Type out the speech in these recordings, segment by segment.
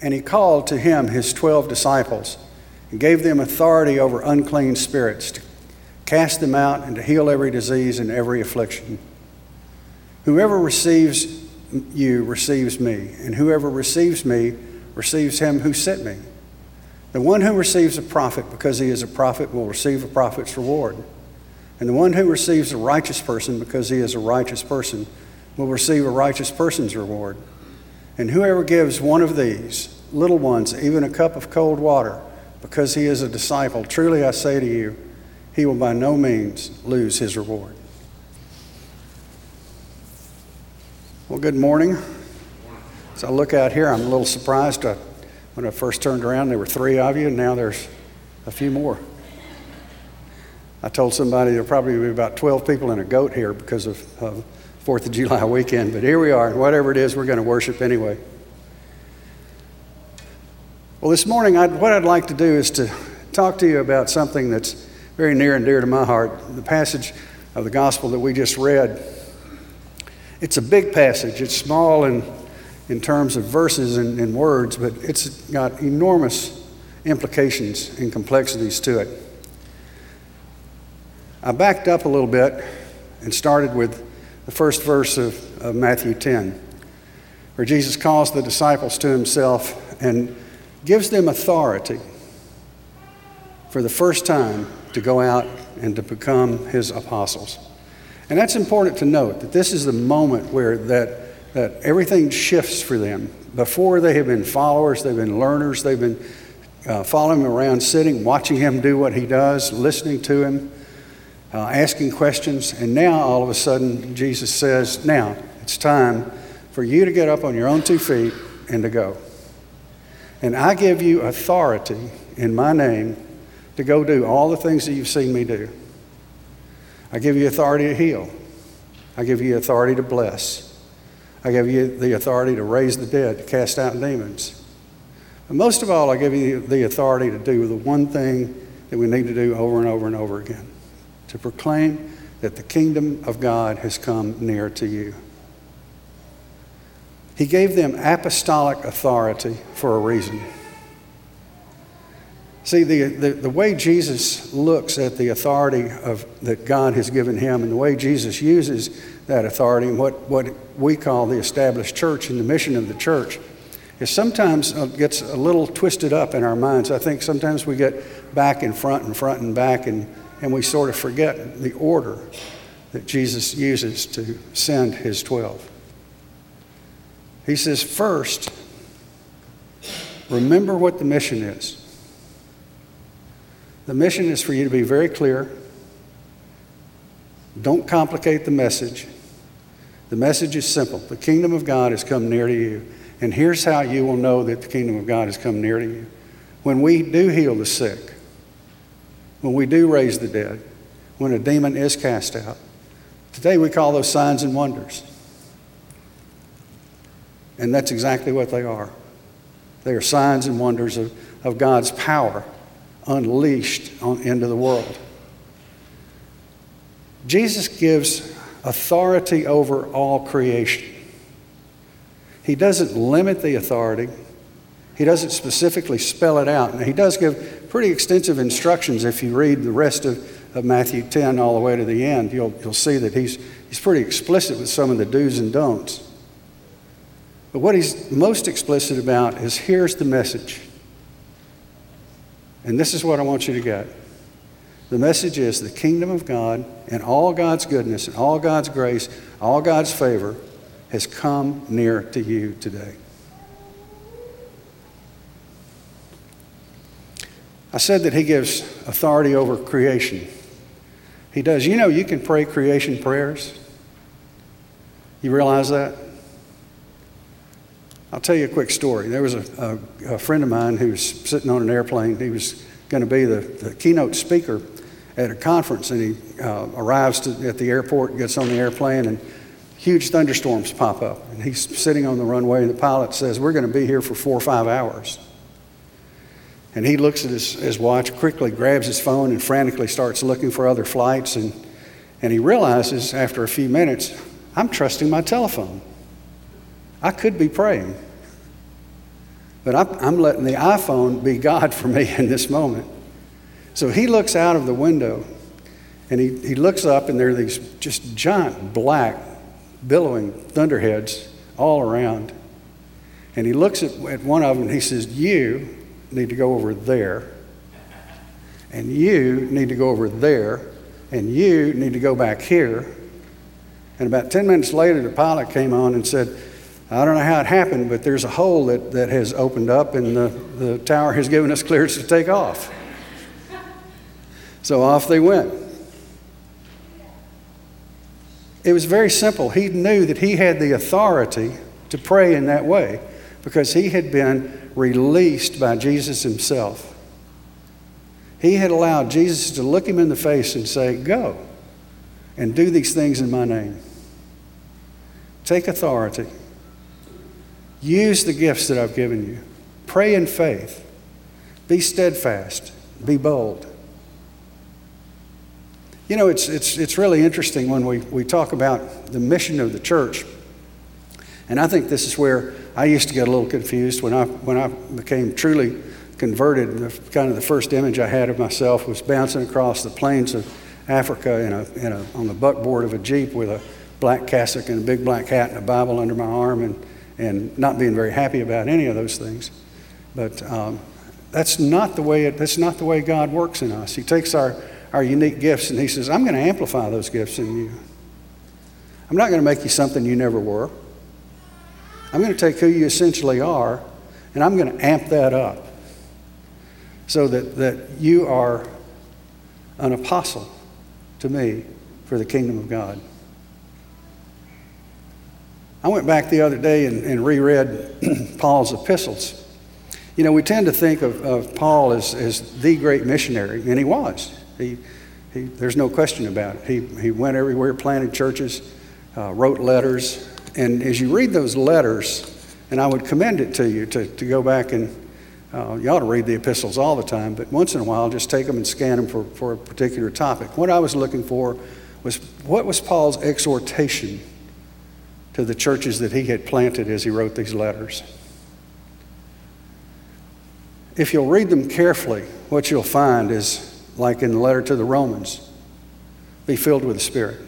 And he called to him his twelve disciples and gave them authority over unclean spirits to cast them out and to heal every disease and every affliction. Whoever receives you receives me, and whoever receives me receives him who sent me. The one who receives a prophet because he is a prophet will receive a prophet's reward. And the one who receives a righteous person because he is a righteous person will receive a righteous person's reward. And whoever gives one of these little ones even a cup of cold water because he is a disciple, truly I say to you, he will by no means lose his reward. Well, good morning. As I look out here, I'm a little surprised. Uh, when I first turned around, there were three of you, and now there's a few more. I told somebody there'll probably be about 12 people and a goat here because of uh, 4th of July weekend, but here we are. Whatever it is, we're going to worship anyway. Well, this morning, I'd, what I'd like to do is to talk to you about something that's very near and dear to my heart the passage of the gospel that we just read. It's a big passage, it's small in, in terms of verses and, and words, but it's got enormous implications and complexities to it. I backed up a little bit and started with the first verse of, of Matthew 10, where Jesus calls the disciples to himself and gives them authority for the first time to go out and to become his apostles. And that's important to note that this is the moment where that, that everything shifts for them. Before they have been followers, they've been learners, they've been uh, following him around, sitting, watching him do what he does, listening to him uh, asking questions. And now, all of a sudden, Jesus says, Now, it's time for you to get up on your own two feet and to go. And I give you authority in my name to go do all the things that you've seen me do. I give you authority to heal. I give you authority to bless. I give you the authority to raise the dead, to cast out demons. But most of all, I give you the authority to do the one thing that we need to do over and over and over again to proclaim that the kingdom of God has come near to you. He gave them apostolic authority for a reason. See, the, the, the, way Jesus looks at the authority of, that God has given him and the way Jesus uses that authority and what, what we call the established church and the mission of the church is sometimes uh, gets a little twisted up in our minds. I think sometimes we get back and front and front and back and and we sort of forget the order that Jesus uses to send his 12. He says, first, remember what the mission is. The mission is for you to be very clear. Don't complicate the message. The message is simple the kingdom of God has come near to you. And here's how you will know that the kingdom of God has come near to you. When we do heal the sick, when we do raise the dead, when a demon is cast out. Today we call those signs and wonders. And that's exactly what they are. They are signs and wonders of, of God's power unleashed on, into the world. Jesus gives authority over all creation. He doesn't limit the authority, he doesn't specifically spell it out. Now, he does give pretty extensive instructions if you read the rest of, of Matthew 10 all the way to the end. You'll, you'll see that he's, he's pretty explicit with some of the do's and don'ts. But what he's most explicit about is here's the message. And this is what I want you to get. The message is the kingdom of God and all God's goodness and all God's grace, all God's favor has come near to you today. I said that he gives authority over creation. He does. You know, you can pray creation prayers. You realize that? I'll tell you a quick story. There was a, a, a friend of mine who was sitting on an airplane. He was going to be the, the keynote speaker at a conference, and he uh, arrives to, at the airport, gets on the airplane, and huge thunderstorms pop up. And he's sitting on the runway, and the pilot says, We're going to be here for four or five hours. And he looks at his, his watch, quickly grabs his phone, and frantically starts looking for other flights. And, and he realizes after a few minutes, I'm trusting my telephone. I could be praying. But I'm, I'm letting the iPhone be God for me in this moment. So he looks out of the window and he, he looks up, and there are these just giant black, billowing thunderheads all around. And he looks at, at one of them and he says, You need to go over there. And you need to go over there. And you need to go back here. And about 10 minutes later, the pilot came on and said, I don't know how it happened, but there's a hole that, that has opened up, and the, the tower has given us clearance to take off. So off they went. It was very simple. He knew that he had the authority to pray in that way because he had been released by Jesus himself. He had allowed Jesus to look him in the face and say, Go and do these things in my name. Take authority. Use the gifts that I've given you. Pray in faith. Be steadfast. Be bold. You know, it's, it's, it's really interesting when we, we talk about the mission of the church. And I think this is where I used to get a little confused when I, when I became truly converted. The, kind of the first image I had of myself was bouncing across the plains of Africa in a, in a, on the buckboard of a Jeep with a black cassock and a big black hat and a Bible under my arm and, and not being very happy about any of those things. But um, that's, not the way it, that's not the way God works in us. He takes our, our unique gifts and He says, I'm going to amplify those gifts in you. I'm not going to make you something you never were. I'm going to take who you essentially are and I'm going to amp that up so that, that you are an apostle to me for the kingdom of God. I went back the other day and, and reread Paul's epistles. You know, we tend to think of, of Paul as, as the great missionary, and he was. He, he, there's no question about it. He, he went everywhere, planted churches, uh, wrote letters. And as you read those letters, and I would commend it to you to, to go back and uh, you ought to read the epistles all the time, but once in a while, just take them and scan them for, for a particular topic. What I was looking for was what was Paul's exhortation to the churches that he had planted as he wrote these letters? If you'll read them carefully, what you'll find is like in the letter to the Romans be filled with the Spirit.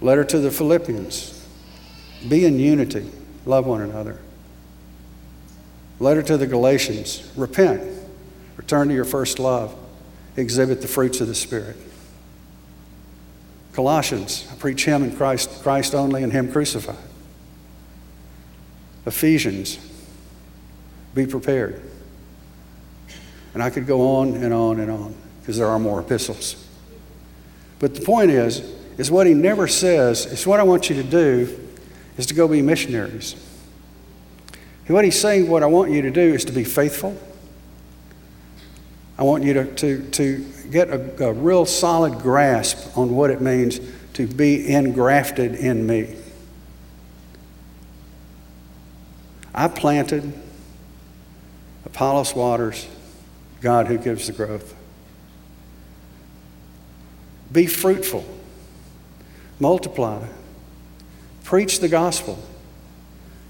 Letter to the Philippians be in unity, love one another. Letter to the Galatians repent, return to your first love, exhibit the fruits of the Spirit. Colossians, preach Him and Christ, Christ only and Him crucified. Ephesians, be prepared. And I could go on and on and on because there are more epistles. But the point is, is what he never says, is what I want you to do is to go be missionaries. What he's saying, what I want you to do is to be faithful. I want you to, to, to get a, a real solid grasp on what it means to be engrafted in me. I planted, Apollos waters, God who gives the growth. Be fruitful, multiply, preach the gospel.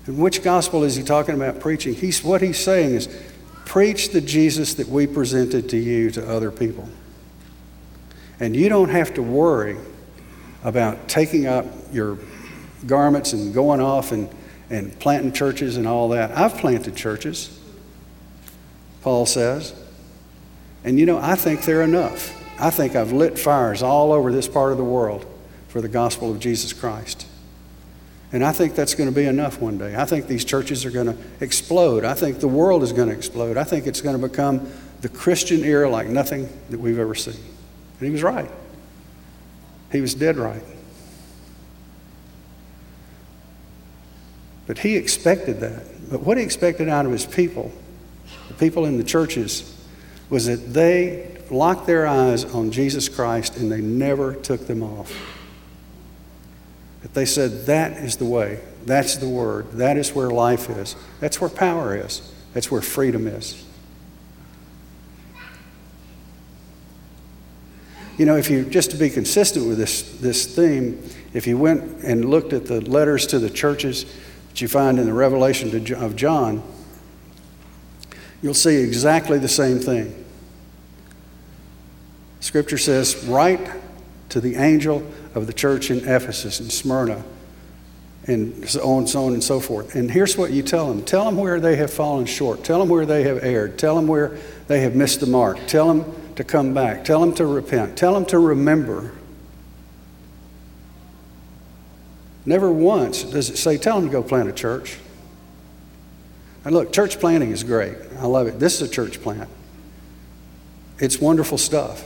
And which gospel is he talking about preaching? He's, what he's saying is preach the Jesus that we presented to you to other people. And you don't have to worry about taking up your garments and going off and, and planting churches and all that. I've planted churches, Paul says. And you know, I think they're enough. I think I've lit fires all over this part of the world for the gospel of Jesus Christ. And I think that's going to be enough one day. I think these churches are going to explode. I think the world is going to explode. I think it's going to become the Christian era like nothing that we've ever seen. And he was right. He was dead right. But he expected that. But what he expected out of his people, the people in the churches, was that they locked their eyes on Jesus Christ and they never took them off. That they said, that is the way, that's the word, that is where life is, that's where power is, that's where freedom is. You know, if you, just to be consistent with this, this theme, if you went and looked at the letters to the churches, that you find in the Revelation of John, you'll see exactly the same thing. Scripture says, Write to the angel of the church in Ephesus and Smyrna, and so on, so on and so forth. And here's what you tell them tell them where they have fallen short, tell them where they have erred, tell them where they have missed the mark, tell them to come back, tell them to repent, tell them to remember. Never once does it say, tell them to go plant a church. And look, church planting is great. I love it. This is a church plant. It's wonderful stuff.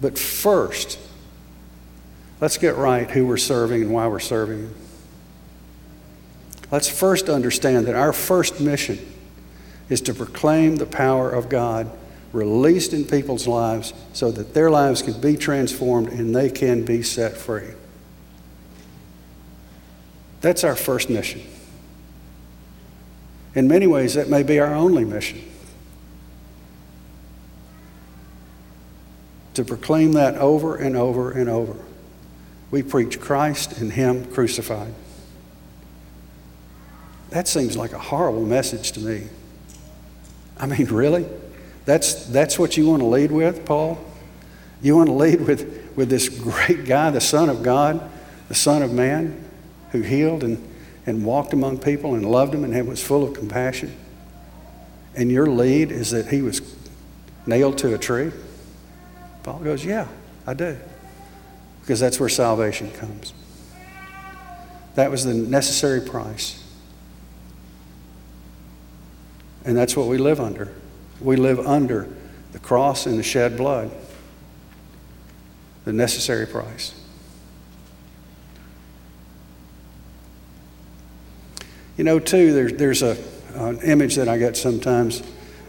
But first, let's get right who we're serving and why we're serving. Let's first understand that our first mission is to proclaim the power of God released in people's lives so that their lives can be transformed and they can be set free. That's our first mission. In many ways, that may be our only mission. To proclaim that over and over and over. We preach Christ and Him crucified. That seems like a horrible message to me. I mean, really? That's, that's what you want to lead with, Paul? You want to lead with, with this great guy, the Son of God, the Son of Man, who healed and, and walked among people and loved them and was full of compassion? And your lead is that he was nailed to a tree? Paul goes, Yeah, I do. Because that's where salvation comes. That was the necessary price. And that's what we live under. We live under the cross and the shed blood, the necessary price. You know, too, there, there's a, an image that I get sometimes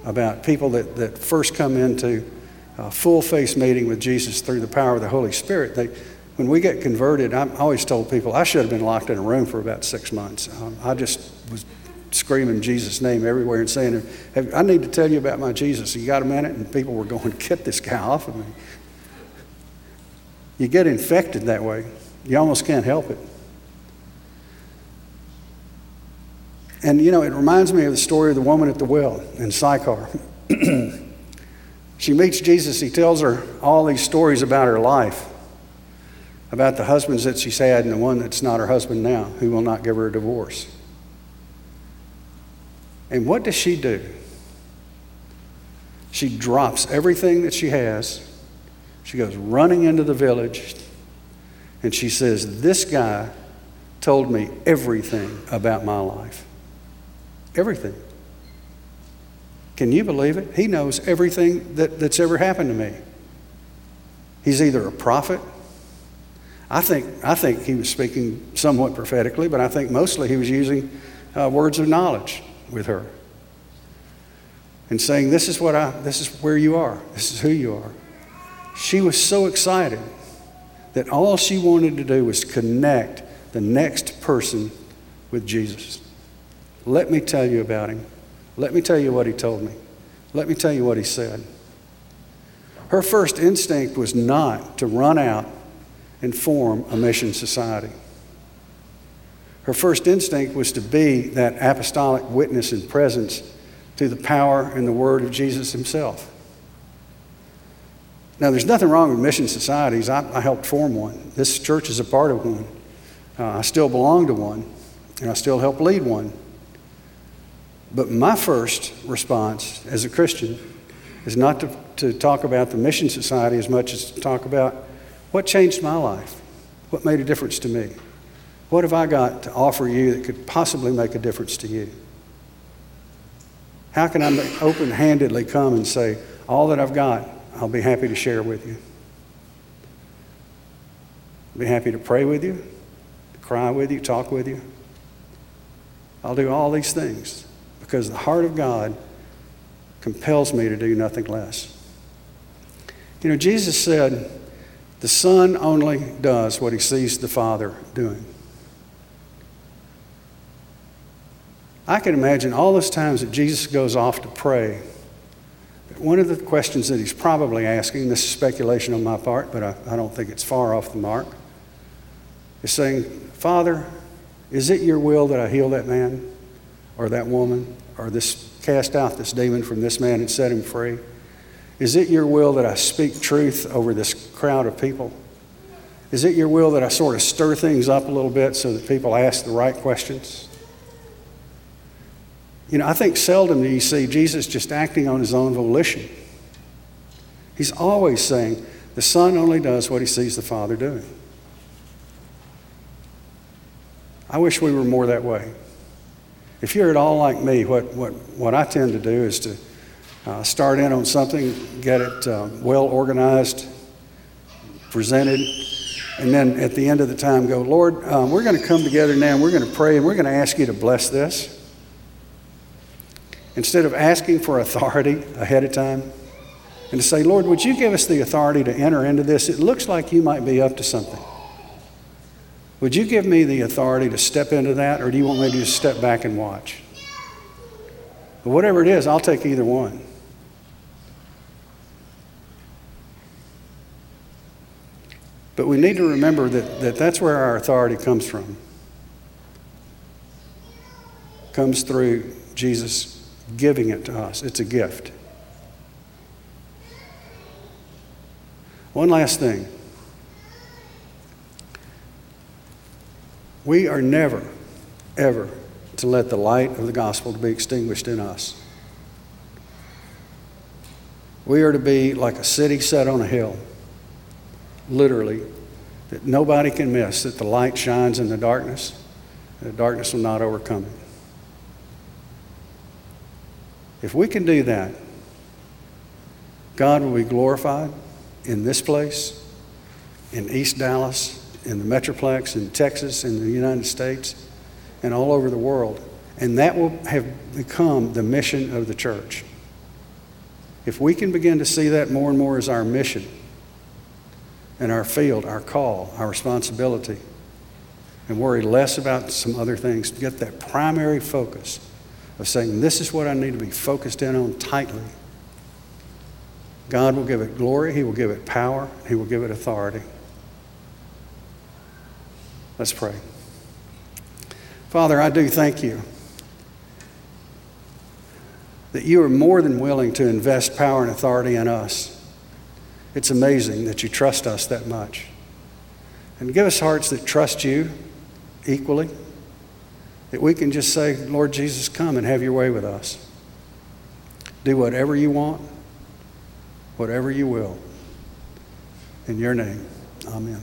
about people that, that first come into a full face meeting with Jesus through the power of the Holy Spirit. They, when we get converted, I'm always told people I should have been locked in a room for about six months. Um, I just was screaming Jesus' name everywhere and saying, I need to tell you about my Jesus. You got a minute? And people were going, Get this guy off of me. You get infected that way. You almost can't help it. And you know, it reminds me of the story of the woman at the well in Sychar. she meets Jesus, he tells her all these stories about her life, about the husbands that she's had and the one that's not her husband now, who will not give her a divorce. And what does she do? She drops everything that she has. She goes running into the village and she says, This guy told me everything about my life. Everything. Can you believe it? He knows everything that, that's ever happened to me. He's either a prophet. I think, I think he was speaking somewhat prophetically, but I think mostly he was using uh, words of knowledge with her and saying, This is what I, this is where you are, this is who you are. She was so excited that all she wanted to do was connect the next person with Jesus. Let me tell you about him. Let me tell you what he told me. Let me tell you what he said. Her first instinct was not to run out and form a mission society. Her first instinct was to be that apostolic witness and presence to the power and the word of Jesus himself. Now, there's nothing wrong with mission societies. I, I helped form one. This church is a part of one. Uh, I still belong to one, and I still help lead one. But my first response as a Christian is not to, to talk about the mission society as much as to talk about what changed my life, what made a difference to me. What have I got to offer you that could possibly make a difference to you? How can I open handedly come and say, All that I've got, I'll be happy to share with you? I'll be happy to pray with you, cry with you, talk with you. I'll do all these things because the heart of God compels me to do nothing less. You know, Jesus said, The Son only does what he sees the Father doing. I can imagine all those times that Jesus goes off to pray. One of the questions that he's probably asking, this is speculation on my part, but I, I don't think it's far off the mark, is saying, Father, Is it your will that I heal that man or that woman or this cast out this demon from this man and set him free? Is it your will that I speak truth over this crowd of people? Is it your will that I sort of stir things up a little bit so that people ask the right questions? You know, I think seldom do you see Jesus just acting on his own volition. He's always saying, the Son only does what he sees the Father doing. I wish we were more that way. If you're at all like me, what, what, what I tend to do is to uh, start in on something, get it uh, well organized, presented, and then at the end of the time go, Lord, um, we're going to come together now and we're going to pray and we're going to ask you to bless this. Instead of asking for authority ahead of time and to say, Lord, would you give us the authority to enter into this? It looks like you might be up to something. Would you give me the authority to step into that, or do you want me to just step back and watch? But whatever it is, I'll take either one. But we need to remember that, that that's where our authority comes from. Comes through Jesus giving it to us. It's a gift. One last thing. We are never, ever to let the light of the gospel be extinguished in us. We are to be like a city set on a hill, literally, that nobody can miss, that the light shines in the darkness, and the darkness will not overcome it. If we can do that, God will be glorified in this place, in East Dallas, in the Metroplex, in Texas, in the United States, and all over the world. And that will have become the mission of the church. If we can begin to see that more and more as our mission and our field, our call, our responsibility, and worry less about some other things, to get that primary focus of saying, This is what I need to be focused in on tightly. God will give it glory, He will give it power, He will give it authority. Let's pray. Father, I do thank you that you are more than willing to invest power and authority in us. It's amazing that you trust us that much. And give us hearts that trust you equally, that we can just say, Lord Jesus, come and have your way with us. Do whatever you want, whatever you will. In your name, amen.